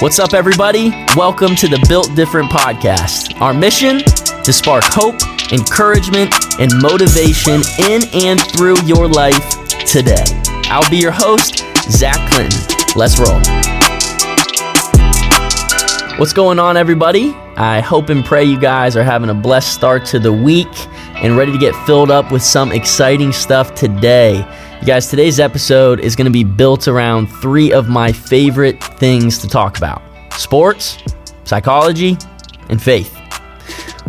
What's up, everybody? Welcome to the Built Different podcast. Our mission to spark hope, encouragement, and motivation in and through your life today. I'll be your host, Zach Clinton. Let's roll. What's going on, everybody? I hope and pray you guys are having a blessed start to the week and ready to get filled up with some exciting stuff today. You guys, today's episode is going to be built around three of my favorite things to talk about sports, psychology, and faith.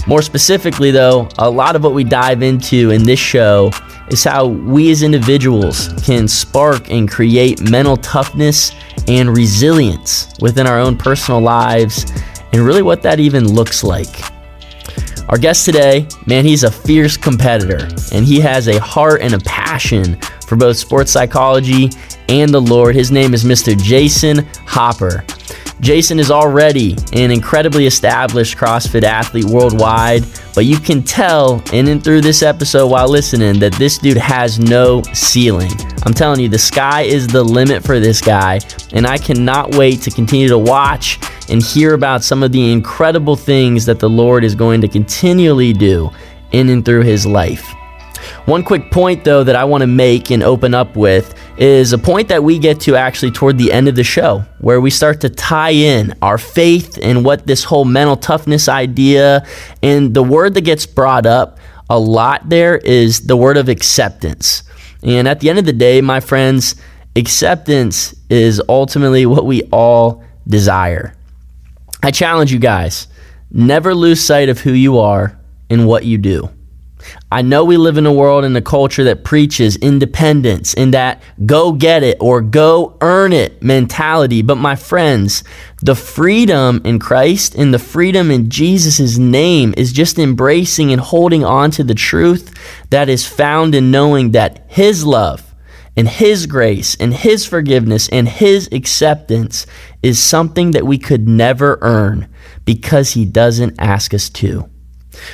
More specifically, though, a lot of what we dive into in this show is how we as individuals can spark and create mental toughness and resilience within our own personal lives, and really what that even looks like. Our guest today, man, he's a fierce competitor and he has a heart and a passion for both sports psychology and the Lord. His name is Mr. Jayson Hopper. Jayson is already an incredibly established CrossFit athlete worldwide, but you can tell in and through this episode while listening that this dude has no ceiling. I'm telling you, the sky is the limit for this guy, and I cannot wait to continue to watch and hear about some of the incredible things that the Lord is going to continually do in and through his life. One quick point, though, that I want to make and open up with is a point that we get to actually toward the end of the show, where we start to tie in our faith and what this whole mental toughness idea and the word that gets brought up a lot there is the word of acceptance. And at the end of the day, my friends, acceptance is ultimately what we all desire. I challenge you guys never lose sight of who you are and what you do. I know we live in a world and a culture that preaches independence and that go get it or go earn it mentality. But my friends, the freedom in Christ and the freedom in Jesus' name is just embracing and holding on to the truth that is found in knowing that His love and His grace and His forgiveness and His acceptance is something that we could never earn because He doesn't ask us to.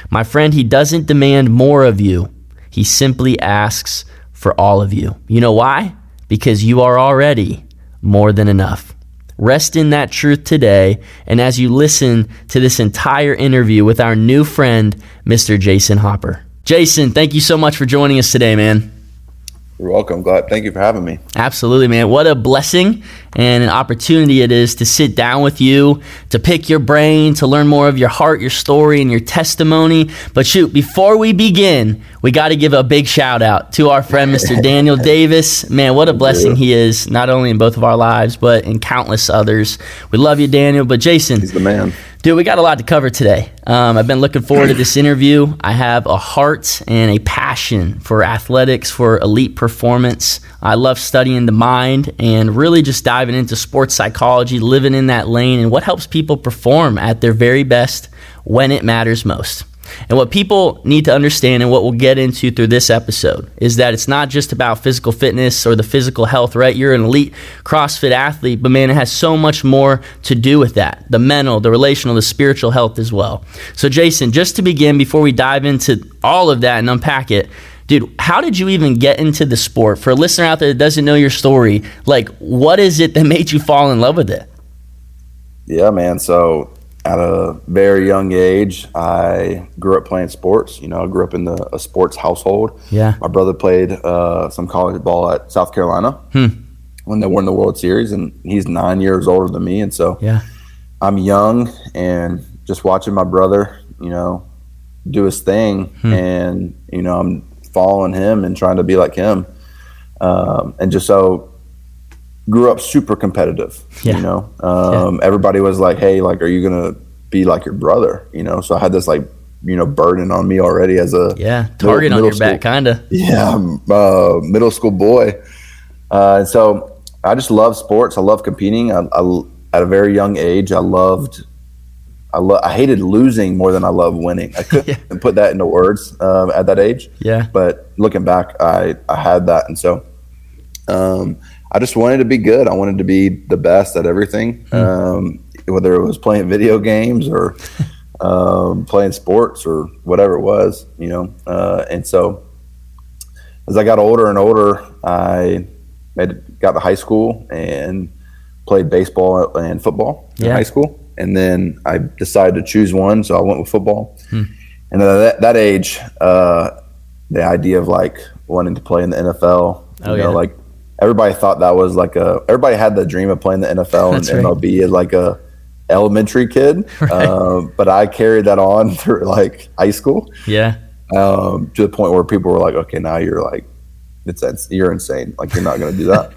My friend, he doesn't demand more of you. He simply asks for all of you. You know why? Because you are already more than enough. Rest in that truth today, and as you listen to this entire interview with our new friend, Mr. Jayson Hopper. Jayson, thank you so much for joining us today, man. You're welcome. Glad. Thank you for having me. Absolutely, man. What a blessing and an opportunity it is to sit down with you, to pick your brain, to learn more of your heart, your story, and your testimony. But shoot, before we begin, we got to give a big shout out to our friend, Mr. Daniel Davis. Man, what a blessing he is, not only in both of our lives, but in countless others. We love you, Daniel. But Jayson, he's the man. Dude, we got a lot to cover today. Um, I've been looking forward to this interview. I have a heart and a passion for athletics, for elite performance. I love studying the mind and really just diving into sports psychology, living in that lane, and what helps people perform at their very best when it matters most. And what people need to understand, and what we'll get into through this episode, is that it's not just about physical fitness or the physical health, right? You're an elite CrossFit athlete, but man, it has so much more to do with that the mental, the relational, the spiritual health as well. So, Jayson, just to begin, before we dive into all of that and unpack it, dude, how did you even get into the sport? For a listener out there that doesn't know your story, like, what is it that made you fall in love with it? Yeah, man. So at a very young age, I grew up playing sports. You know, I grew up in the, a sports household. Yeah. My brother played uh, some college ball at South Carolina hmm. when they won the World Series, and he's nine years older than me. And so yeah. I'm young and just watching my brother, you know, do his thing. Hmm. And, you know, I'm following him and trying to be like him. Um, and just so grew up super competitive. Yeah. You know, um, yeah. everybody was like, "Hey, like, are you gonna be like your brother?" You know, so I had this like you know burden on me already as a yeah target middle, on your school, back, kind of. Yeah, uh, middle school boy. Uh, and so I just love sports. I love competing. I, I, at a very young age, I loved. I, lo- I hated losing more than I love winning. I couldn't yeah. put that into words um, at that age. Yeah. But looking back, I, I had that. And so um, I just wanted to be good. I wanted to be the best at everything, mm. um, whether it was playing video games or um, playing sports or whatever it was, you know. Uh, and so, as I got older and older, I made got to high school and played baseball and football in high school, and then I decided to choose one, so I went with football. Hmm. And at that, that age, uh, the idea of like wanting to play in the NFL, Oh, you yeah. know, like everybody thought that was like a everybody had the dream of playing the NFL That's and right. MLB as like a elementary kid, Right. um, but I carried that on through like high school Yeah. um, to the point where people were like, "Okay, now you're like, it's, it's you're insane. Like you're not going to do that."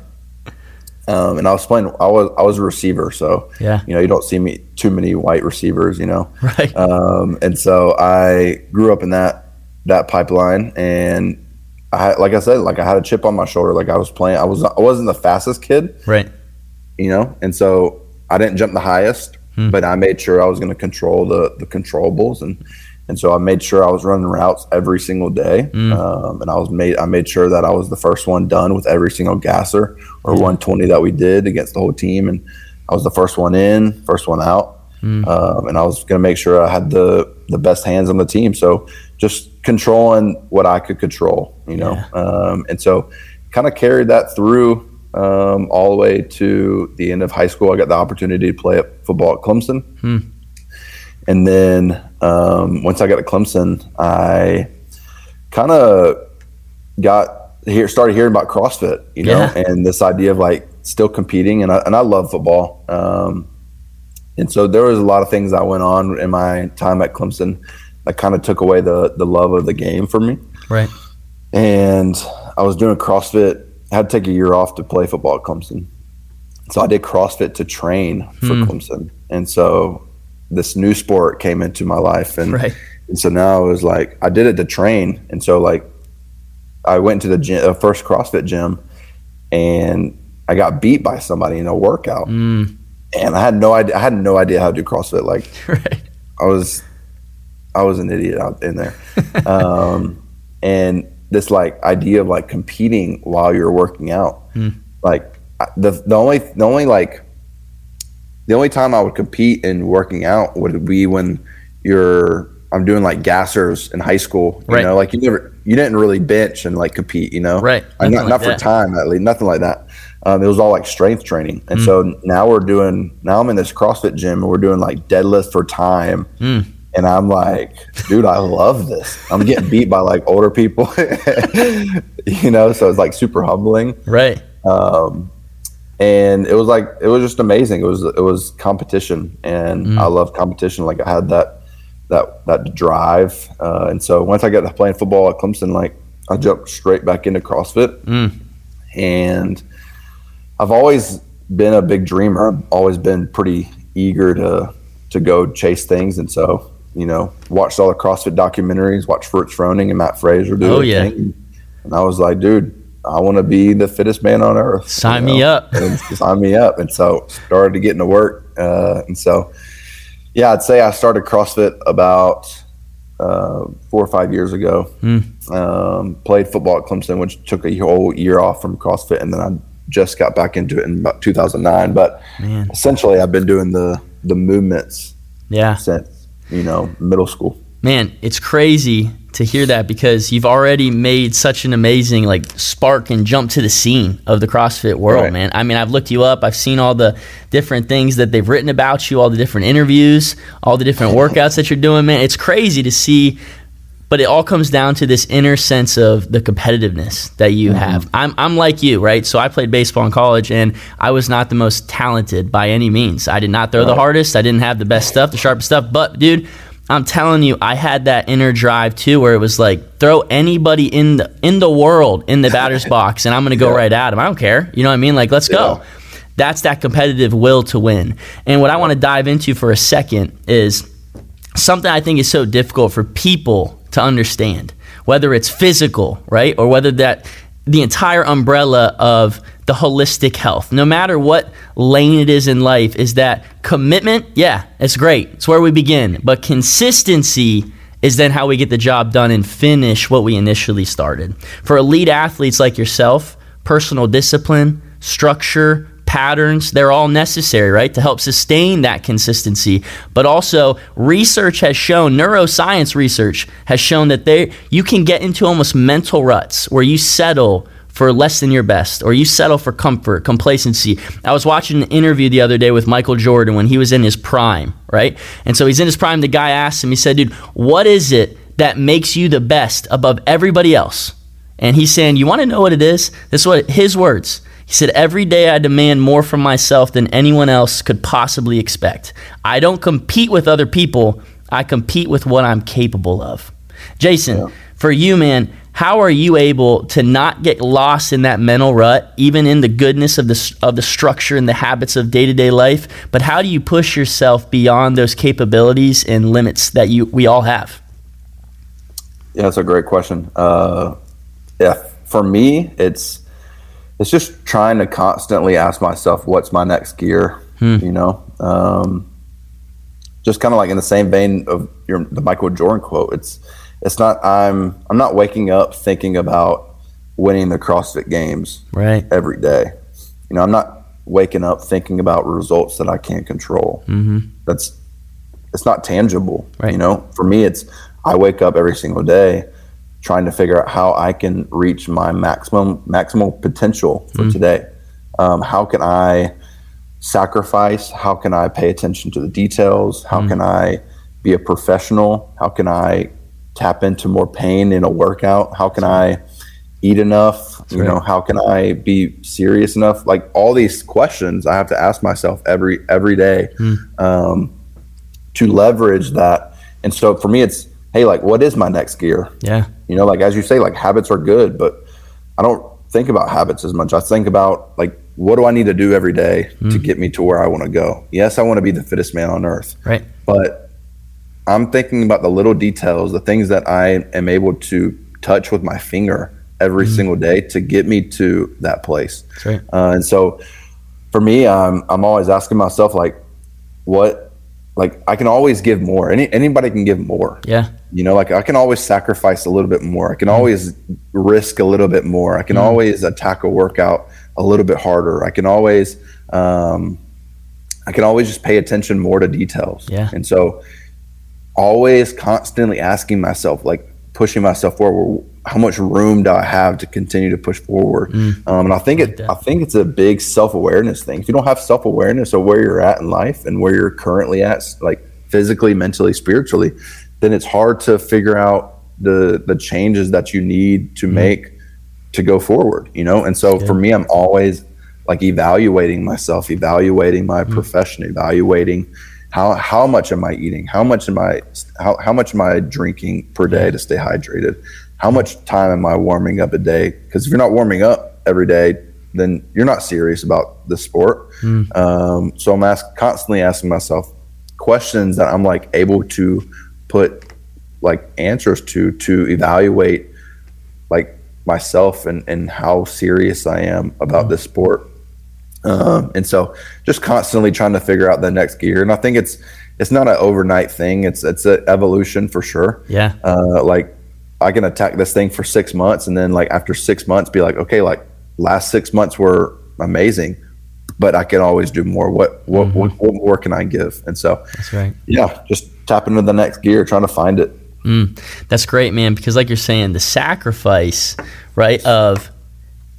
um, and I was playing. I was I was a receiver, so Yeah. you know you don't see me too many white receivers, you know. Right. Um, and so I grew up in that that pipeline, and I had, like I said, like I had a chip on my shoulder. Like I was playing. I was I wasn't the fastest kid, Right. you know, and so I didn't jump the highest, Hmm. but I made sure I was going to control the the controllables, and and so I made sure I was running routes every single day, Hmm. um, and I was made I made sure that I was the first one done with every single gasser or 120 that we did against the whole team, and I was the first one in, first one out, Hmm. um, and I was going to make sure I had the the best hands on the team. So just controlling what I could control, you know, um, and so kind of carried that through um, all the way to the end of high school. I got the opportunity to play at football at Clemson, and then um, once I got to Clemson, I kind of got here started hearing about CrossFit, you know, Yeah. and this idea of like still competing, and I, and I love football. Um, and so there was a lot of things that went on in my time at Clemson that kind of took away the the love of the game for me Right. and I was doing CrossFit. I had to take a year off to play football at Clemson, so I did CrossFit to train for Hmm. Clemson. And so this new sport came into my life, and, Right. and so now it was like I did it to train, and so like I went to the gym, uh, first CrossFit gym, and I got beat by somebody in a workout, Mm. and I had no idea. I had no idea how to do CrossFit. Like Right. I was I was an idiot out in there. um, and this like idea of like competing while you're working out. Like the the only the only like the only time I would compete in working out would be when you're I'm doing like gassers in high school. You Right. know, like you never you didn't really bench and like compete, you know? Right. Nothing not like not for time at least, nothing like that. Um, it was all like strength training. And Mm. so now we're doing now I'm in this CrossFit gym and we're doing like deadlift for time. Mm. And I'm like, dude, I love this. I'm getting beat by like older people, you know. So it's like super humbling, Right. um, and it was like it was just amazing. It was it was competition, and Mm. I love competition. Like I had that that that drive, uh, and so once I got to playing football at Clemson, like I jumped straight back into CrossFit, Mm. and I've always been a big dreamer. I've always been pretty eager to to go chase things, and so you know, watched all the CrossFit documentaries, watched Rich Froning and Matt Fraser do Oh, yeah. thing, and I was like, dude, I want to be the fittest man on earth. Sign you me up. and sign me up, and so started to get into work, uh, and so yeah, I'd say I started CrossFit about uh, four or five years ago. Hmm. Um, played football at Clemson, which took a whole year off from CrossFit, and then I just got back into it in about 2009. But Man. essentially, I've been doing the the movements Yeah. since you know middle school. Man, it's crazy to hear that because you've already made such an amazing like spark and jump to the scene of the CrossFit world, Right. man. I mean, I've looked you up, I've seen all the different things that they've written about you, all the different interviews, all the different workouts that you're doing, man. It's crazy to see but it all comes down to this inner sense of the competitiveness that you mm-hmm. have. I'm, I'm like you, right? So I played baseball in college and I was not the most talented by any means. I did not throw the hardest. I didn't have the best stuff, the sharpest stuff. But dude, I'm telling you, I had that inner drive too, where it was like throw anybody in the in the world in the batter's box, and I'm gonna go Yeah. right at him. I don't care. You know what I mean? Like let's go. That's that competitive will to win. And what I want to dive into for a second is something I think is so difficult for people to understand, whether it's physical, right, or whether that the entire umbrella of the holistic health, no matter what lane it is in life, is that commitment, yeah, it's great. It's where we begin. But consistency is then how we get the job done and finish what we initially started. For elite athletes like yourself, personal discipline, structure, patterns, they're all necessary, right, to help sustain that consistency. But also, research has shown, neuroscience research has shown that they you can get into almost mental ruts where you settle for less than your best, or you settle for comfort, complacency. I was watching an interview the other day with Michael Jordan when he was in his prime, right? And so he's in his prime. The guy asked him, he said, dude, what is it that makes you the best above everybody else? And he's saying, You want to know what it is? This is what his words. He said, Every day I demand more from myself than anyone else could possibly expect. I don't compete with other people, I compete with what I'm capable of. Jayson, yeah. for you, man, how are you able to not get lost in that mental rut, even in the goodness of the, of the structure and the habits of day to day life? But how do you push yourself beyond those capabilities and limits that you we all have? Yeah, that's a great question. Uh, yeah, for me, it's it's just trying to constantly ask myself, what's my next gear? Hmm. You know, um, just kind of like in the same vein of your the Michael Jordan quote. It's it's not I'm I'm not waking up thinking about winning the CrossFit Games right every day. You know, I'm not waking up thinking about results that I can't control. Mm-hmm. That's it's not tangible. Right. You know, for me, it's I wake up every single day trying to figure out how I can reach my maximum maximal potential for mm-hmm. today. Um, how can I sacrifice? How can I pay attention to the details? How mm-hmm. can I be a professional? How can I tap into more pain in a workout? How can I eat enough? That's you right. know, how can I be serious enough? Like all these questions I have to ask myself every every day mm. um, to leverage that. And so for me, it's hey, like what is my next gear? Yeah, you know, like as you say, like habits are good, but I don't think about habits as much. I think about like what do I need to do every day mm. to get me to where I want to go? Yes, I want to be the fittest man on earth. Right. But I'm thinking about the little details, the things that I am able to touch with my finger every mm-hmm. single day to get me to that place. Right. Uh, and so for me, I'm, I'm always asking myself, like, what, like, I can always give more. Any, anybody can give more. Yeah. You know, like, I can always sacrifice a little bit more. I can mm-hmm. always risk a little bit more. I can mm-hmm. always attack a workout a little bit harder. I can always, um, I can always just pay attention more to details. Yeah. And so, always constantly asking myself, like pushing myself forward. How much room do I have to continue to push forward? Mm. Um, and I think it, I think it's a big self awareness thing. If you don't have self awareness of where you're at in life and where you're currently at, like physically, mentally, spiritually, then it's hard to figure out the the changes that you need to mm. make to go forward. You know, and so yeah. for me, I'm always like evaluating myself, evaluating my mm. profession, evaluating how how much am I eating? How much am I how, how much am I drinking per day to stay hydrated? How much time am I warming up a day? Because if you're not warming up every day, then you're not serious about the sport. Mm. Um, so I'm ask, constantly asking myself questions that I'm like able to put like answers to to evaluate like myself and and how serious I am about mm. this sport. Um, and so just constantly trying to figure out the next gear. And I think it's, it's not an overnight thing. It's, it's an evolution for sure. Yeah. Uh, like I can attack this thing for six months and then like after six months be like, okay, like last six months were amazing, but I can always do more. What, what, mm-hmm. what, what, more can I give? And so, that's right. Yeah. Just tap into the next gear, trying to find it. Mm, that's great, man. Because like you're saying, the sacrifice, right, of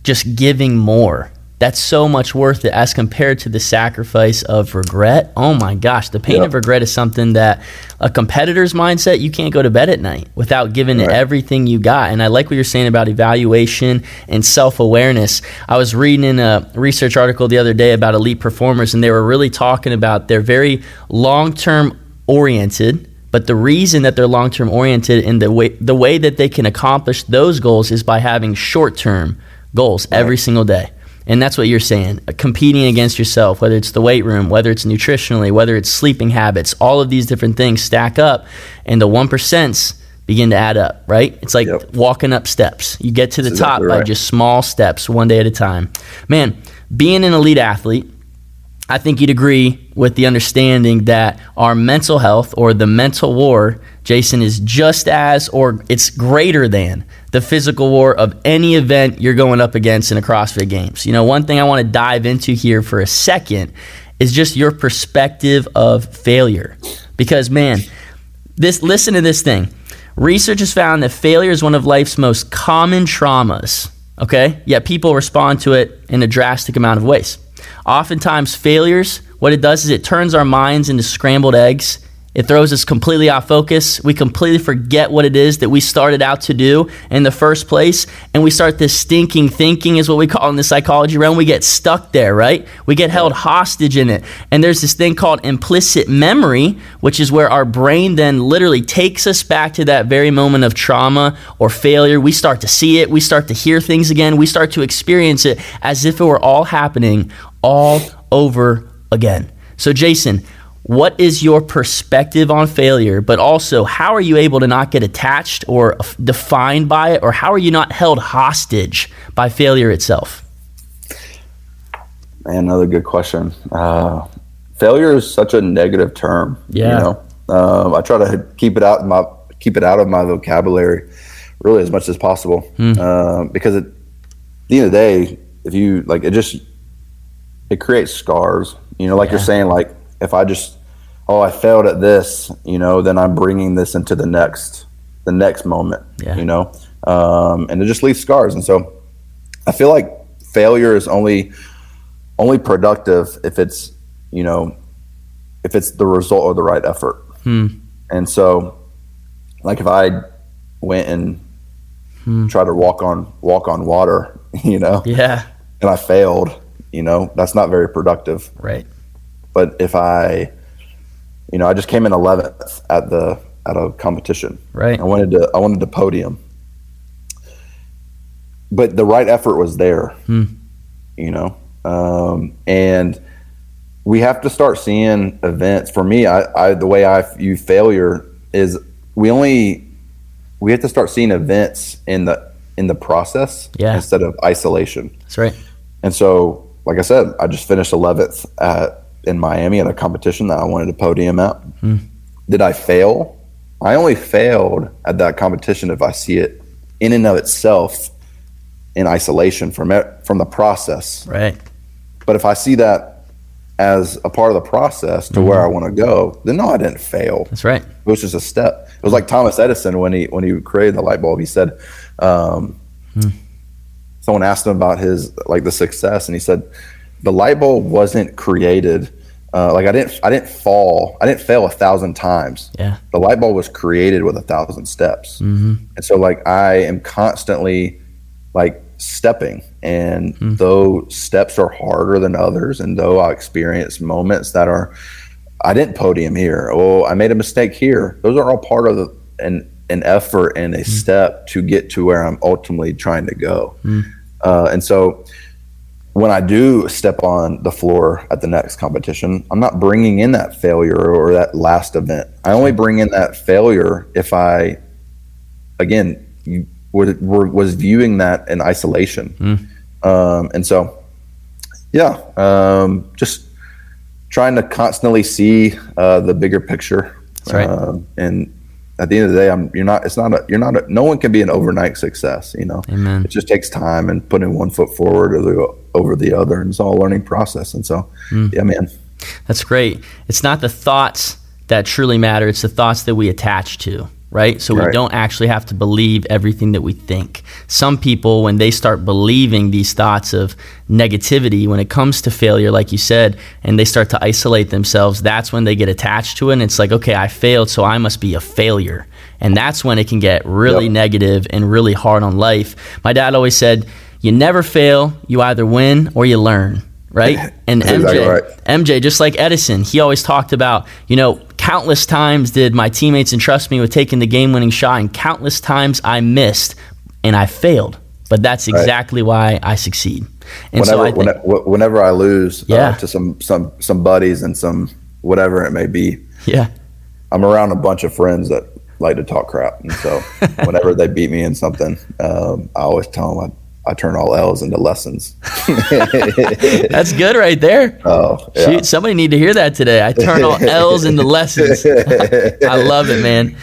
just giving more that's so much worth it as compared to the sacrifice of regret. Oh my gosh, the pain yep. of regret is something that a competitor's mindset, you can't go to bed at night without giving right. everything you got. And I like what you're saying about evaluation and self awareness. I was reading in a research article the other day about elite performers, and they were really talking about they're very long term oriented. But the reason that they're long term oriented and the way the way that they can accomplish those goals is by having short term goals right. every single day. And that's what you're saying. Uh, competing against yourself, whether it's the weight room, whether it's nutritionally, whether it's sleeping habits, all of these different things stack up, and the 1% begin to add up, right? It's like yep. walking up steps. You get to the that's top exactly right. by just small steps, one day at a time. Man, being an elite athlete, I think you'd agree with the understanding that our mental health or the mental war, Jayson, is just as or it's greater than the physical war of any event you're going up against in a CrossFit Games. You know, one thing I want to dive into here for a second is just your perspective of failure. Because, man, this listen to this thing. Research has found that failure is one of life's most common traumas. okay? Yet people respond to it in a drastic amount of ways. Oftentimes, failures, what it does is it turns our minds into scrambled eggs it throws us completely off focus. We completely forget what it is that we started out to do in the first place. And we start this stinking thinking, is what we call in the psychology realm. We get stuck there, right? We get held hostage in it. And there's this thing called implicit memory, which is where our brain then literally takes us back to that very moment of trauma or failure. We start to see it. We start to hear things again. We start to experience it as if it were all happening all over again. So, Jayson, what is your perspective on failure, but also how are you able to not get attached or defined by it, or how are you not held hostage by failure itself? Another good question. Uh, failure is such a negative term. Yeah. You know, um, I try to keep it out my keep it out of my vocabulary, really as much as possible, hmm. uh, because at the end of the day, if you like, it just it creates scars. You know, like yeah. you're saying, like if I just oh I failed at this, you know, then I'm bringing this into the next the next moment, yeah. you know, um, and it just leaves scars. And so I feel like failure is only only productive if it's you know if it's the result of the right effort. Hmm. And so, like if I went and hmm. tried to walk on walk on water, you know, yeah, and I failed, you know, that's not very productive, right? But if I, you know, I just came in 11th at the at a competition. Right. I wanted to I wanted to podium, but the right effort was there. Hmm. You know, um, and we have to start seeing events. For me, I, I the way I view failure is we only we have to start seeing events in the in the process yeah. instead of isolation. That's right. And so, like I said, I just finished 11th at in Miami at a competition that I wanted to podium at. Hmm. Did I fail? I only failed at that competition if I see it in and of itself in isolation from it, from the process. Right. But if I see that as a part of the process to mm-hmm. where I want to go, then no, I didn't fail. That's right. It was just a step. It was like Thomas Edison when he when he created the light bulb. He said, um, hmm. Someone asked him about his like the success, and he said, the light bulb wasn't created uh, like I didn't I didn't fall I didn't fail a thousand times. Yeah. The light bulb was created with a thousand steps, mm-hmm. and so like I am constantly like stepping, and mm-hmm. though steps are harder than others, and though I experience moments that are I didn't podium here, oh I made a mistake here. Those are all part of the, an an effort and a mm-hmm. step to get to where I'm ultimately trying to go, mm. Uh, and so when I do step on the floor at the next competition, I'm not bringing in that failure or that last event. I only bring in that failure if I, again, was viewing that in isolation. Mm. Um, and so, yeah, um, just trying to constantly see uh, the bigger picture. That's right. Uh, and at the end of the day, I'm you're not. It's not a. You're not. A, no one can be an overnight success. You know. Amen. It just takes time and putting one foot forward or the, over the other, and it's all a learning process. And so, mm. yeah, man. That's great. It's not the thoughts that truly matter. It's the thoughts that we attach to right? So right. we don't actually have to believe everything that we think. Some people, when they start believing these thoughts of negativity when it comes to failure, like you said, and they start to isolate themselves, that's when they get attached to it. And it's like, okay, I failed, so I must be a failure. And that's when it can get really yep. negative and really hard on life. My dad always said, you never fail, you either win or you learn right? And MJ, exactly right. MJ, just like Edison, he always talked about, you know, countless times did my teammates entrust me with taking the game-winning shot, and countless times I missed and I failed. But that's exactly right. why I succeed. And whenever, so I think, whenever I lose uh, yeah. uh, to some some some buddies and some whatever it may be, yeah, I'm around a bunch of friends that like to talk crap, and so whenever they beat me in something, um, I always tell them I turn all L's into lessons. That's good right there. Oh, yeah. Shoot, somebody need to hear that today. I turn all L's into lessons. I love it, man.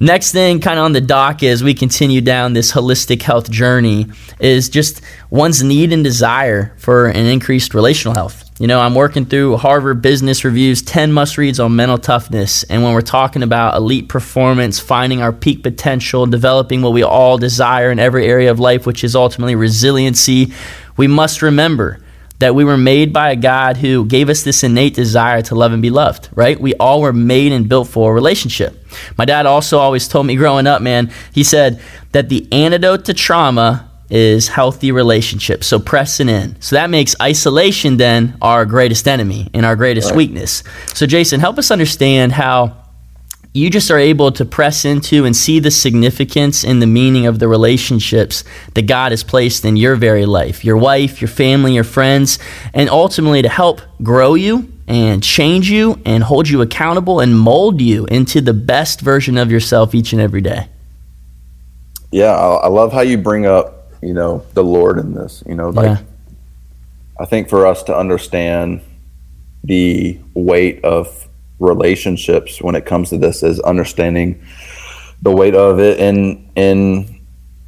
Next thing kind of on the dock is we continue down this holistic health journey is just one's need and desire for an increased relational health. You know, I'm working through Harvard Business Review's 10 must reads on mental toughness. And when we're talking about elite performance, finding our peak potential, developing what we all desire in every area of life, which is ultimately resiliency, we must remember that we were made by a God who gave us this innate desire to love and be loved, right? We all were made and built for a relationship. My dad also always told me growing up, man, he said that the antidote to trauma is healthy relationships. So pressing in. So that makes isolation then our greatest enemy and our greatest right. weakness. So Jayson, help us understand how you just are able to press into and see the significance and the meaning of the relationships that God has placed in your very life, your wife, your family, your friends, and ultimately to help grow you and change you and hold you accountable and mold you into the best version of yourself each and every day. Yeah, I love how you bring up you know the Lord in this. You know, like yeah. I think for us to understand the weight of relationships when it comes to this is understanding the weight of it in in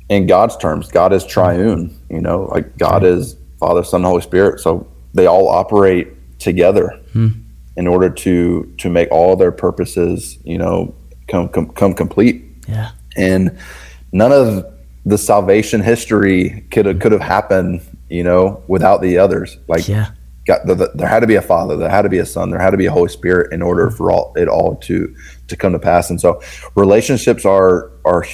in God's terms. God is triune. You know, like God is Father, Son, Holy Spirit. So they all operate together hmm. in order to to make all their purposes. You know, come come, come complete. Yeah, and none of the salvation history could have could have happened, you know, without the others. Like, yeah. got the, the, there had to be a Father, there had to be a Son, there had to be a Holy Spirit in order for all it all to to come to pass. And so, relationships are are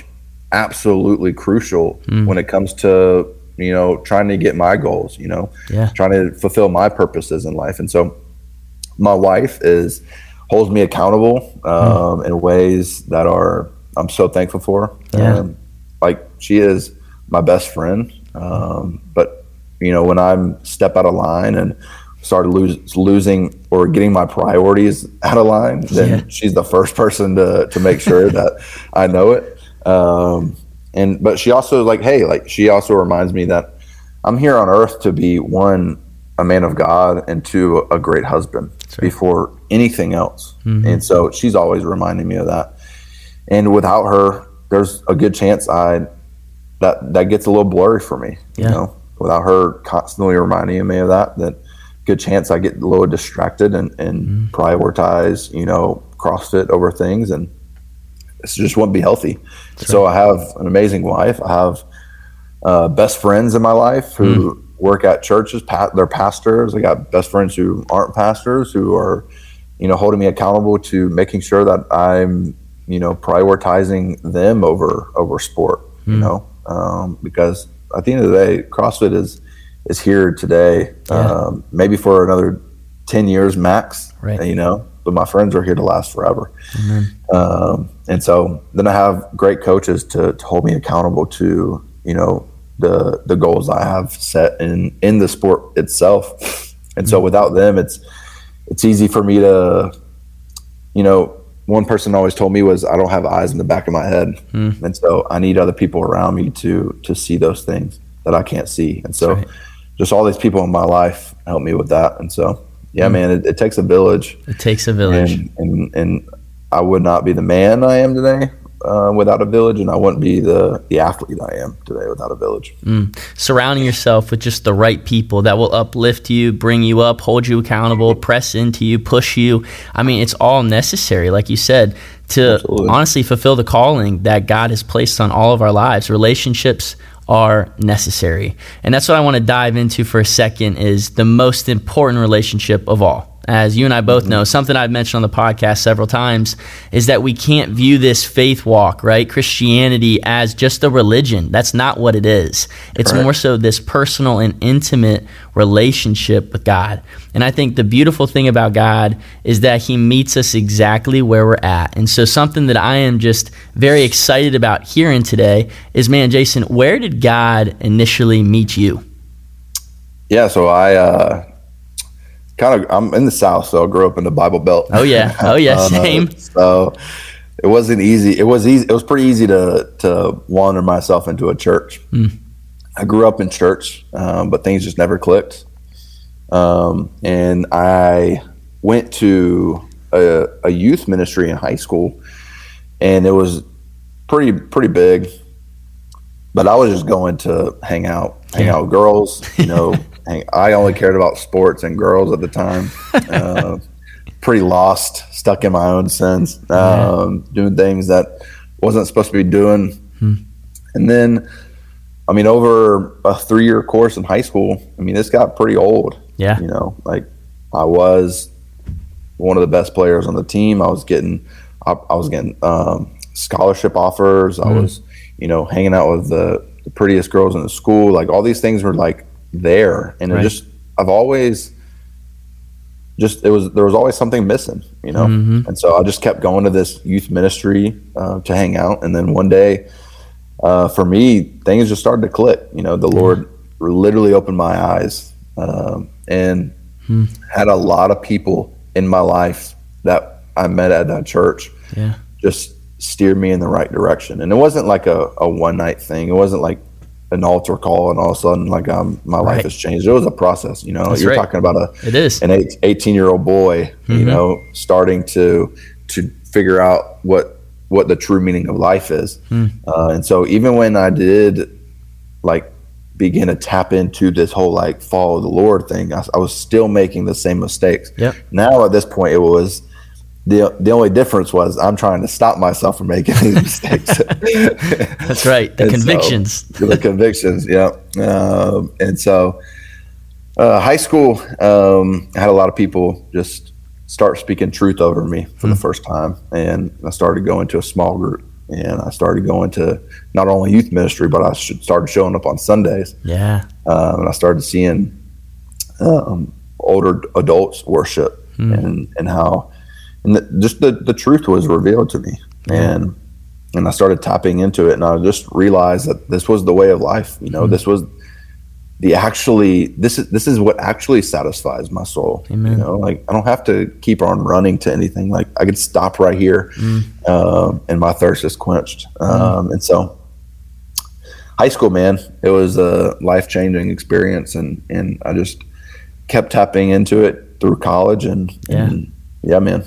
absolutely crucial mm. when it comes to you know trying to get my goals. You know, yeah. trying to fulfill my purposes in life. And so, my wife is holds me accountable hmm. um, mm. in ways that are I'm so thankful for. Yeah. Um, like she is my best friend. Um, but you know, when I'm step out of line and start lose, losing or getting my priorities out of line, then yeah. she's the first person to to make sure that I know it. Um, and but she also like, hey, like she also reminds me that I'm here on earth to be one a man of God and two a great husband right. before anything else. Mm-hmm. And so she's always reminding me of that. And without her, there's a good chance I that that gets a little blurry for me. Yeah. You know, without her constantly reminding me of that, that good chance I get a little distracted and, and mm. prioritize, you know, CrossFit over things, and this just wouldn't be healthy. That's so right. I have an amazing wife. I have uh, best friends in my life who mm. work at churches. Pa- they're pastors. I got best friends who aren't pastors who are, you know, holding me accountable to making sure that I'm you know, prioritizing them over over sport. Mm. You hmm. know, um, because at the end of the day, CrossFit is is here today. Yeah. Um, maybe for another ten years max. Right. You know, but my friends are here to last forever. Um, and so then I have great coaches to, to hold me accountable to you know the the goals I have set in in the sport itself. And mm. so hmm. without them, it's it's easy for me to you know one person always told me was I don't have eyes in the back of my head, mm. and so I need other people around me to to see those things that I can't see. And so, right. just all these people in my life help me with that. And so, yeah, mm. man, it, it, takes a village. It takes a village, and, and, and I would not be the man I am today uh, without a village, and I wouldn't be the the athlete I am today without a village. Mm. Surrounding yourself with just the right people that will uplift you, bring you up, hold you accountable, press into you, push you. I mean, it's all necessary, like you said, to Absolutely. honestly fulfill the calling that God has placed on all of our lives. Relationships are necessary, and that's what I want to dive into for a second. Is the most important relationship of all as you and I both know, something I've mentioned on the podcast several times is that we can't view this faith walk, right? Christianity as just a religion. That's not what it is. It's more so this personal and intimate relationship with God. And I think the beautiful thing about God is that He meets us exactly where we're at. And so, something that I am just very excited about hearing today is man, Jayson, where did God initially meet you? Yeah, so I, uh, kind of I'm in the South, so I grew up in the Bible Belt. Oh yeah, oh yeah, uh, same. so it wasn't easy. It was easy. It was pretty easy to to wander myself into a church. Mm. I grew up in church, um, but things just never clicked. Um, and I went to a, a, youth ministry in high school, and it was pretty pretty big. But I was just going to hang out, hang yeah. out with girls, you know. hang, I only cared about sports and girls at the time. uh, pretty lost, stuck in my own sins, um, yeah. doing things that wasn't supposed to be doing. Hmm. And then, I mean, over a three year course in high school, I mean, this got pretty old. Yeah. You know, like I was one of the best players on the team. I was getting, I, I was getting um, scholarship offers. I mm. was, you know, hanging out with the, the, prettiest girls in the school. Like all these things were like there, and right. it just I've always just it was there was always something missing, you know. Mm-hmm. And so I just kept going to this youth ministry uh, to hang out, and then one day, uh, for me, things just started to click. You know, the Lord literally opened my eyes um, and hmm. had a lot of people in my life that I met at that church. Yeah. Just steered me in the right direction. And it wasn't like a, a one night thing. It wasn't like an altar call and all of a sudden like um, my life has changed. It was a process, you know. That's You're right. talking about a it is an 18 year old boy, mm-hmm. you know, starting to to figure out what what the true meaning of life is. Mm. Uh, and so even when I did like begin to tap into this whole like follow the Lord thing, I, I was still making the same mistakes. Yeah. Now at this point, it was the the only difference was I'm trying to stop myself from making these mistakes. That's right. The convictions. So, the convictions. Yeah. Um, and so, uh, high school, um, I had a lot of people just start speaking truth over me for mm. the hmm. first time, and I started going to a small group, and I started going to not only youth ministry, but I started showing up on Sundays. Yeah. Um, and I started seeing um, older adults worship mm. and and how and the, just the, the truth was revealed to me and and I started tapping into it and I just realized that this was the way of life you know mm-hmm. this was the actually this is this is what actually satisfies my soul Amen. you know like I don't have to keep on running to anything like I could stop right here mm. um, and my thirst is quenched mm. um, and so high school man it was a life-changing experience and and I just kept tapping into it through college and yeah, and yeah man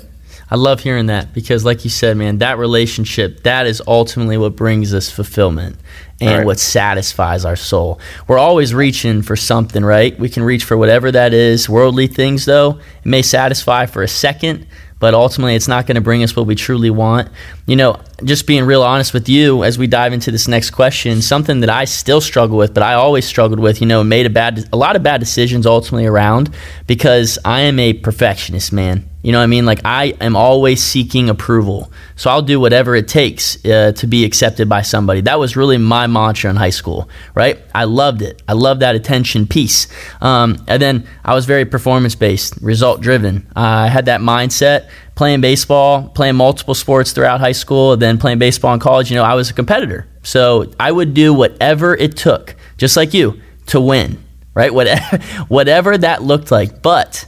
I love hearing that because, like you said, man, that relationship, that is ultimately what brings us fulfillment and right. what satisfies our soul. We're always reaching for something, right? We can reach for whatever that is. Worldly things, though, it may satisfy for a second, but ultimately it's not going to bring us what we truly want. You know, just being real honest with you as we dive into this next question, something that I still struggle with, but I always struggled with, you know, made a bad a lot of bad decisions ultimately around because I am a perfectionist, man. You know what I mean? Like I am always seeking approval. So I'll do whatever it takes uh, to be accepted by somebody. That was really my mantra in high school, right? I loved it. I loved that attention piece. Um, and then I was very performance based, result driven. Uh, I had that mindset playing baseball, playing multiple sports throughout high school, then playing baseball in college. You know, I was a competitor. So I would do whatever it took, just like you, to win, right? Whatever, whatever that looked like. But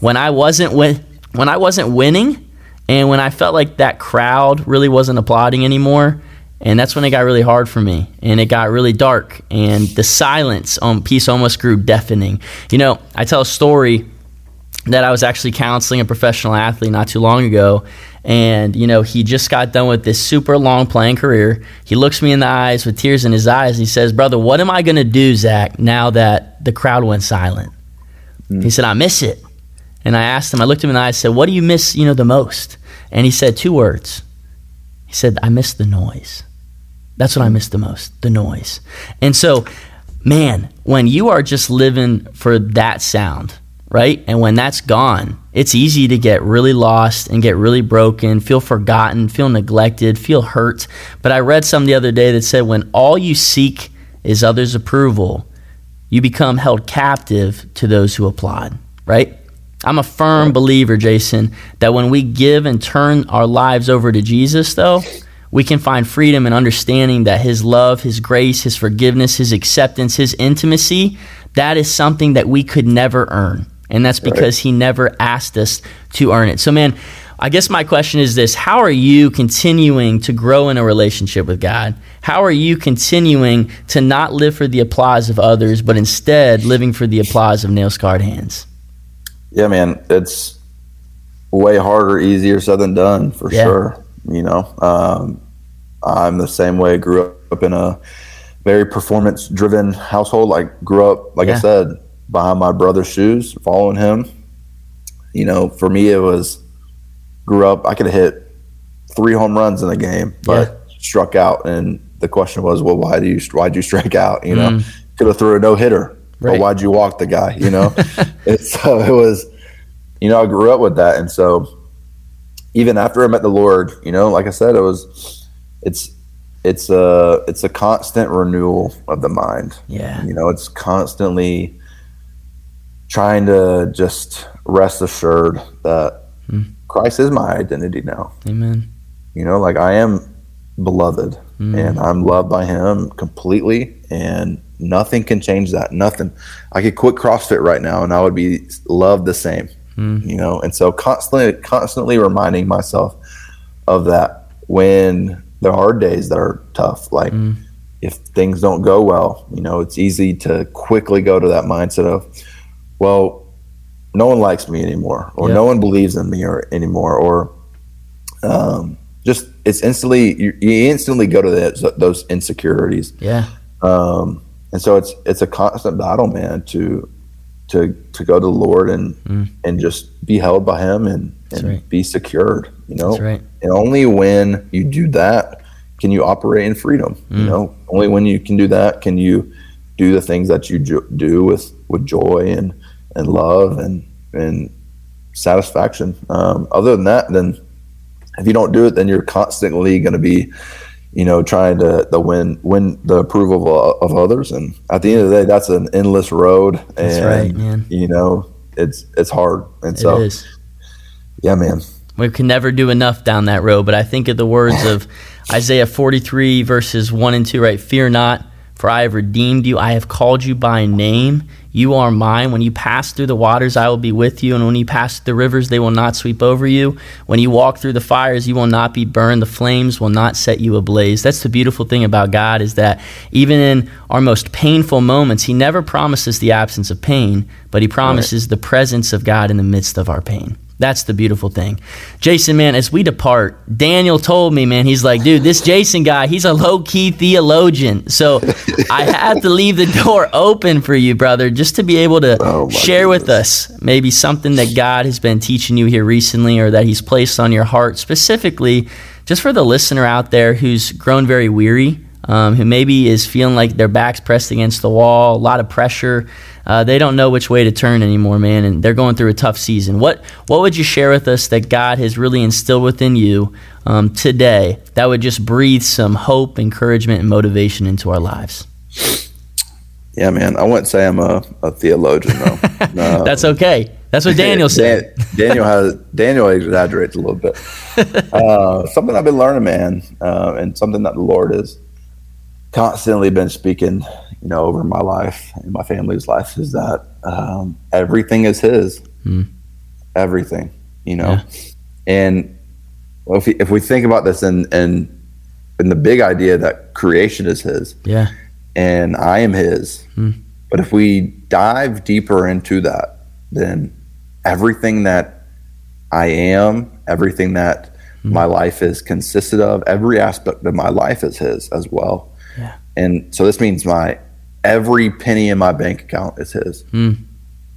when I wasn't with when I wasn't winning and when I felt like that crowd really wasn't applauding anymore, and that's when it got really hard for me and it got really dark and the silence on peace almost grew deafening. You know, I tell a story that I was actually counseling a professional athlete not too long ago and you know he just got done with this super long playing career he looks me in the eyes with tears in his eyes and he says brother what am i going to do zach now that the crowd went silent mm. he said i miss it and I asked him, I looked him in the eye, I said, What do you miss, you know, the most? And he said two words. He said, I miss the noise. That's what I miss the most, the noise. And so, man, when you are just living for that sound, right? And when that's gone, it's easy to get really lost and get really broken, feel forgotten, feel neglected, feel hurt. But I read some the other day that said when all you seek is others' approval, you become held captive to those who applaud, right? I'm a firm believer, Jayson, that when we give and turn our lives over to Jesus, though, we can find freedom and understanding that His love, His grace, His forgiveness, His acceptance, His intimacy, that is something that we could never earn. And that's because right. He never asked us to earn it. So, man, I guess my question is this How are you continuing to grow in a relationship with God? How are you continuing to not live for the applause of others, but instead living for the applause of nail scarred hands? Yeah, man, it's way harder, easier said than done for yeah. sure. You know, um, I'm the same way. I grew up in a very performance driven household. Like grew up, like yeah. I said, behind my brother's shoes, following him. You know, for me, it was grew up. I could have hit three home runs in a game, but yeah. struck out. And the question was, well, why do you why'd you strike out? You know, mm. could have threw a no hitter, right. but why'd you walk the guy? You know, and so it was. You know, I grew up with that, and so even after I met the Lord, you know, like I said, it was it's it's a it's a constant renewal of the mind. Yeah. You know, it's constantly trying to just rest assured that mm. Christ is my identity now. Amen. You know, like I am beloved mm. and I'm loved by him completely and nothing can change that. Nothing. I could quit CrossFit right now and I would be loved the same. Mm. You know, and so constantly constantly reminding myself of that when there are days that are tough. Like mm. if things don't go well, you know, it's easy to quickly go to that mindset of, well, no one likes me anymore, or no one believes in me or anymore, or um, just it's instantly you, you instantly go to the, those insecurities. Yeah. Um, and so it's it's a constant battle, man, to to to go to the Lord and mm. and just be held by Him and, and right. be secured. You know, right. and only when you do that can you operate in freedom. Mm. You know, only when you can do that can you do the things that you jo- do with with joy and and love and and satisfaction. Um, other than that, then if you don't do it, then you're constantly going to be you know, trying to the win win the approval of, of, others. And at the end of the day, that's an endless road. And, that's right, man. You know, it's it's hard. And so, yeah, man. We can never do enough down that road. But I think of the words of Isaiah 43 verses one and two. Right, fear not, for I have redeemed you. I have called you by name. You are mine. When you pass through the waters, I will be with you. And when you pass through the rivers, they will not sweep over you. When you walk through the fires, you will not be burned. The flames will not set you ablaze. That's the beautiful thing about God is that even in our most painful moments, He never promises the absence of pain, but He promises right. the presence of God in the midst of our pain. That's the beautiful thing. Jayson, man, as we depart, Daniel told me, man, he's like, dude, this Jayson guy, he's a low key theologian. So I had to leave the door open for you, brother, just to be able to oh share goodness. with us maybe something that God has been teaching you here recently or that he's placed on your heart, specifically just for the listener out there who's grown very weary, um, who maybe is feeling like their back's pressed against the wall, a lot of pressure uh, they don't know which way to turn anymore, man, and they're going through a tough season. What what would you share with us that God has really instilled within you um, today that would just breathe some hope, encouragement, and motivation into our lives? Yeah, man. I wouldn't say I'm a, a theologian though. No. That's okay. That's what Daniel said. Dan, Daniel has Daniel exaggerates a little bit. Uh, something I've been learning, man, uh, and something that the Lord has constantly been speaking you know, over my life and my family's life is that um, everything is His. Mm. Everything, you know, yeah. and if we, if we think about this and and and the big idea that creation is His, yeah, and I am His. Mm. But if we dive deeper into that, then everything that I am, everything that mm. my life is consisted of, every aspect of my life is His as well. And so this means my every penny in my bank account is his. Mm.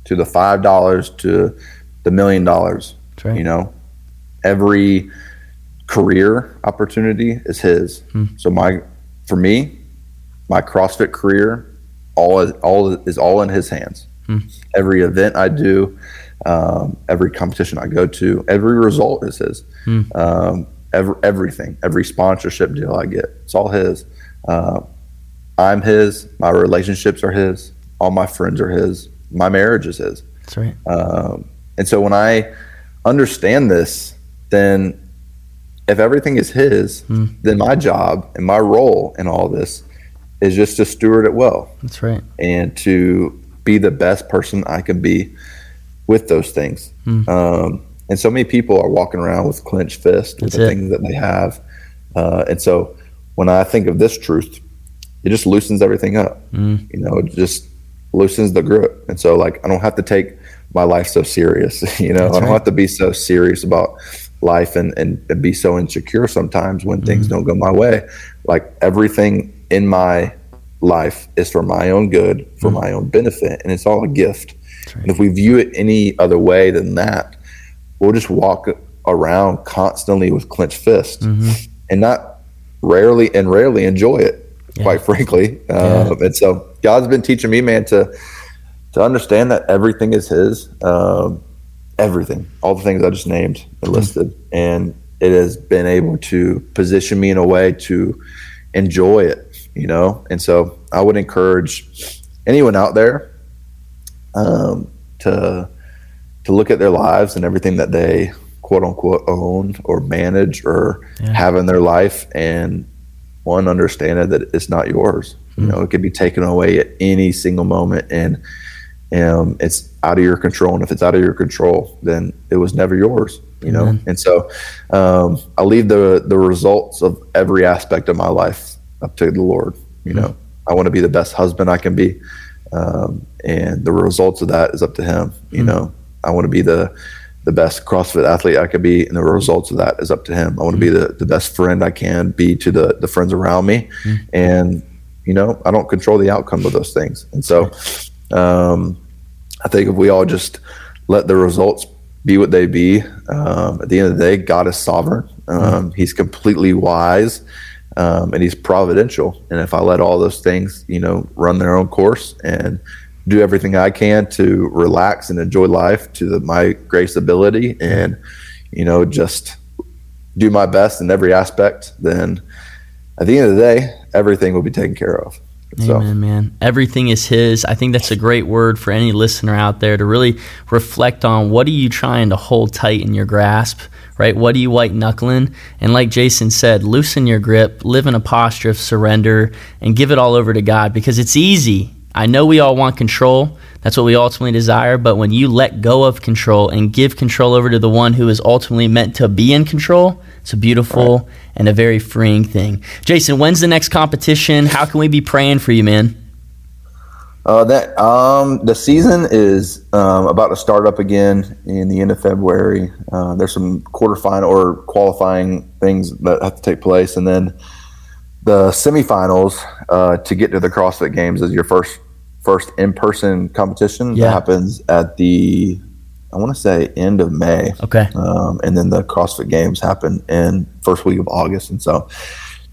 To the five dollars to the million dollars. Right. You know, every career opportunity is his. Mm. So my, for me, my CrossFit career, all is, all is all in his hands. Mm. Every event I do, um, every competition I go to, every result is his. Mm. Um, every, everything, every sponsorship deal I get, it's all his. Uh, I'm his. My relationships are his. All my friends are his. My marriage is his. That's right. Um, and so when I understand this, then if everything is his, mm. then my job and my role in all this is just to steward it well. That's right. And to be the best person I can be with those things. Mm. Um, and so many people are walking around with clenched fists with That's the it. things that they have. Uh, and so when I think of this truth, it just loosens everything up. Mm. You know, it just loosens the grip. And so like I don't have to take my life so serious. You know, That's I don't right. have to be so serious about life and, and, and be so insecure sometimes when things mm. don't go my way. Like everything in my life is for my own good, for mm-hmm. my own benefit, and it's all a gift. Right. And if we view it any other way than that, we'll just walk around constantly with clenched fists mm-hmm. and not rarely and rarely enjoy it, yeah. quite frankly. Yeah. Um, and so God's been teaching me, man, to to understand that everything is His, um, everything, all the things I just named and mm-hmm. listed, and it has been able to position me in a way to enjoy it, you know. And so I would encourage anyone out there um, to to look at their lives and everything that they quote unquote own or manage or yeah. have in their life and one understand that it's not yours mm-hmm. you hmm. know it could be taken away at any single moment and um, it's out of your control and if it's out of your control then it was never yours you know mm-hmm. and so um, i leave the the results of every aspect of my life up to the lord you mm-hmm. know i want to be the best husband i can be um, and the results of that is up to him you hmm. know i want to be the the best CrossFit athlete I could be, and the results of that is up to him. I want to mm-hmm. be the, the best friend I can be to the the friends around me, mm-hmm. and you know I don't control the outcome of those things. And so, um, I think if we all just let the results be what they be, um, at the end of the day, God is sovereign. Um, mm-hmm. He's completely wise, um, and He's providential. And if I let all those things, you know, run their own course and do everything I can to relax and enjoy life to the, my grace ability and, you know, just do my best in every aspect, then at the end of the day, everything will be taken care of. So. Amen, man. Everything is His. I think that's a great word for any listener out there to really reflect on what are you trying to hold tight in your grasp, right? What are you white knuckling? And like Jayson said, loosen your grip, live in a posture of surrender, and give it all over to God because it's easy. I know we all want control. That's what we ultimately desire. But when you let go of control and give control over to the one who is ultimately meant to be in control, it's a beautiful right. and a very freeing thing. Jayson, when's the next competition? How can we be praying for you, man? Uh, that um, the season is um, about to start up again in the end of February. Uh, there's some quarterfinal or qualifying things that have to take place, and then the semifinals uh, to get to the CrossFit Games is your first first in person competition. Yeah. That happens at the I want to say end of May. Okay. Um, and then the CrossFit Games happen in first week of August, and so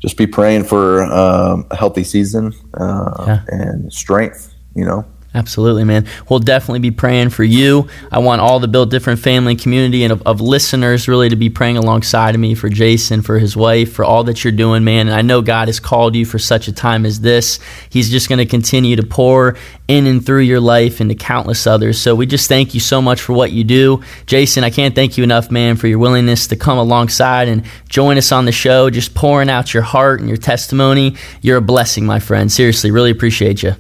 just be praying for um, a healthy season uh, yeah. and strength. You know, Absolutely, man. We'll definitely be praying for you. I want all the Built Different family and community and of, of, listeners really to be praying alongside of me for Jayson, for his wife, for all that you're doing, man. And I know God has called you for such a time as this. He's just going to continue to pour in and through your life into countless others. So we just thank you so much for what you do. Jayson, I can't thank you enough, man, for your willingness to come alongside and join us on the show, just pouring out your heart and your testimony. You're a blessing, my friend. Seriously, really appreciate you.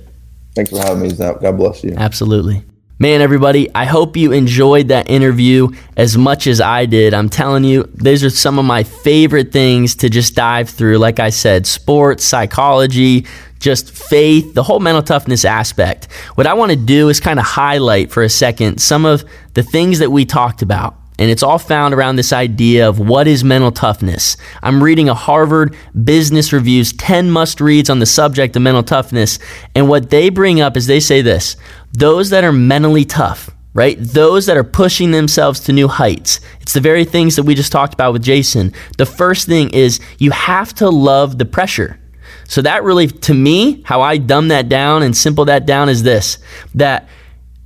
Thanks for having me, Zach. God bless you. Absolutely. Man, everybody, I hope you enjoyed that interview as much as I did. I'm telling you, these are some of my favorite things to just dive through. Like I said, sports, psychology, just faith, the whole mental toughness aspect. What I want to do is kind of highlight for a second some of the things that we talked about and it's all found around this idea of what is mental toughness. I'm reading a Harvard Business Review's 10 must reads on the subject of mental toughness, and what they bring up is they say this those that are mentally tough, right? Those that are pushing themselves to new heights. It's the very things that we just talked about with Jayson. The first thing is you have to love the pressure. So, that really, to me, how I dumb that down and simple that down is this that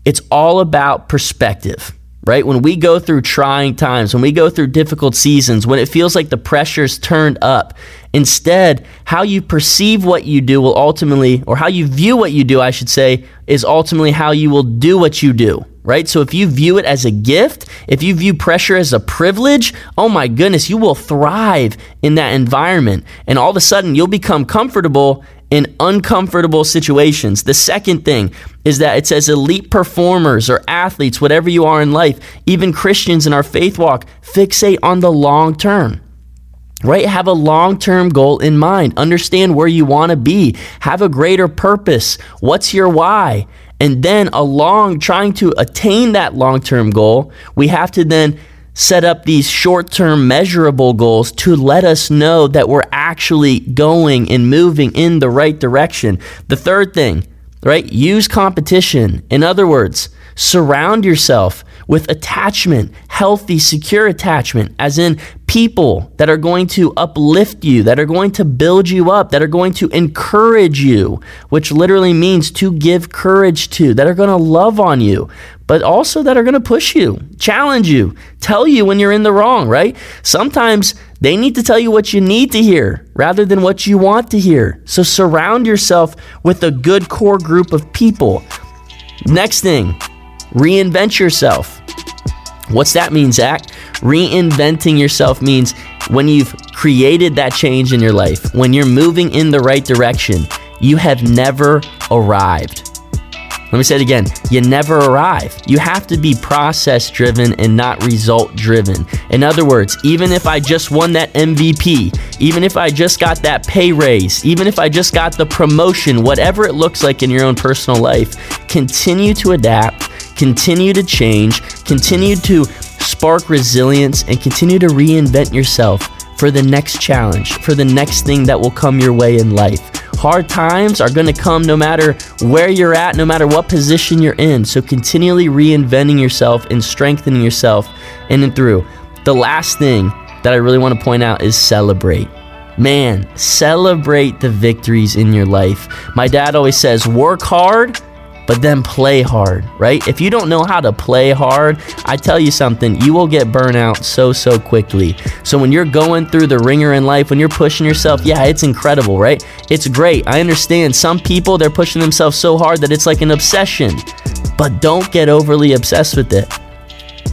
it's all about perspective right? When we go through trying times, when we go through difficult seasons, when it feels like the pressure's turned up, instead, how you perceive what you do will ultimately, or how you view what you do, I should say, is ultimately how you will do what you do, right? So if you view it as a gift, if you view pressure as a privilege, oh my goodness, you will thrive in that environment. And all of a sudden, you'll become comfortable in uncomfortable situations. The second thing is that it says elite performers or athletes, whatever you are in life, even Christians in our faith walk, fixate on the long term. Right? Have a long term goal in mind. Understand where you want to be. Have a greater purpose. What's your why? And then, along trying to attain that long term goal, we have to then set up these short term measurable goals to let us know that we're actually going and moving in the right direction. The third thing, right? Use competition. In other words, surround yourself with attachment, healthy, secure attachment, as in people that are going to uplift you, that are going to build you up, that are going to encourage you, which literally means to give courage to, that are going to love on you, but also that are going to push you, challenge you, tell you when you're in the wrong, right? Sometimes they need to tell you what you need to hear rather than what you want to hear. So surround yourself with a good core group of people. Next thing, reinvent yourself. What's that mean, Zach? Reinventing yourself means when you've created that change in your life, when you're moving in the right direction, you have never arrived. Let me say it again. You never arrive. You have to be process driven and not result driven. In other words, even if I just won that MVP, even if I just got that pay raise, even if I just got the promotion, whatever it looks like in your own personal life, continue to adapt, continue to change, continue to spark resilience, and continue to reinvent yourself for the next challenge, for the next thing that will come your way in life. Hard times are going to come no matter where you're at, no matter what position you're in. So, continually reinventing yourself and strengthening yourself in and through. The last thing that I really want to point out is celebrate. Man, celebrate the victories in your life. My dad always says, work hard but then play hard, right? If you don't know how to play hard, I tell you something, you will get burnout so, so quickly. So when you're going through the ringer in life, when you're pushing yourself, yeah, it's incredible, right? It's great. I understand some people, they're pushing themselves so hard that it's like an obsession, but don't get overly obsessed with it.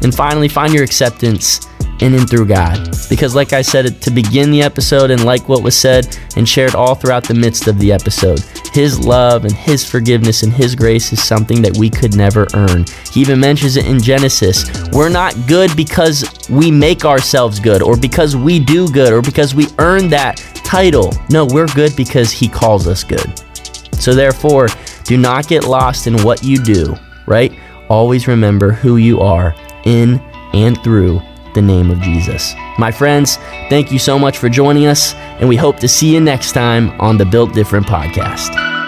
And finally, find your acceptance in and through God. Because, like I said to begin the episode, and like what was said and shared all throughout the midst of the episode, His love and His forgiveness and His grace is something that we could never earn. He even mentions it in Genesis. We're not good because we make ourselves good, or because we do good, or because we earn that title. No, we're good because He calls us good. So, therefore, do not get lost in what you do, right? Always remember who you are in and through the name of Jesus. My friends, thank you so much for joining us, and we hope to see you next time on the Built Different podcast.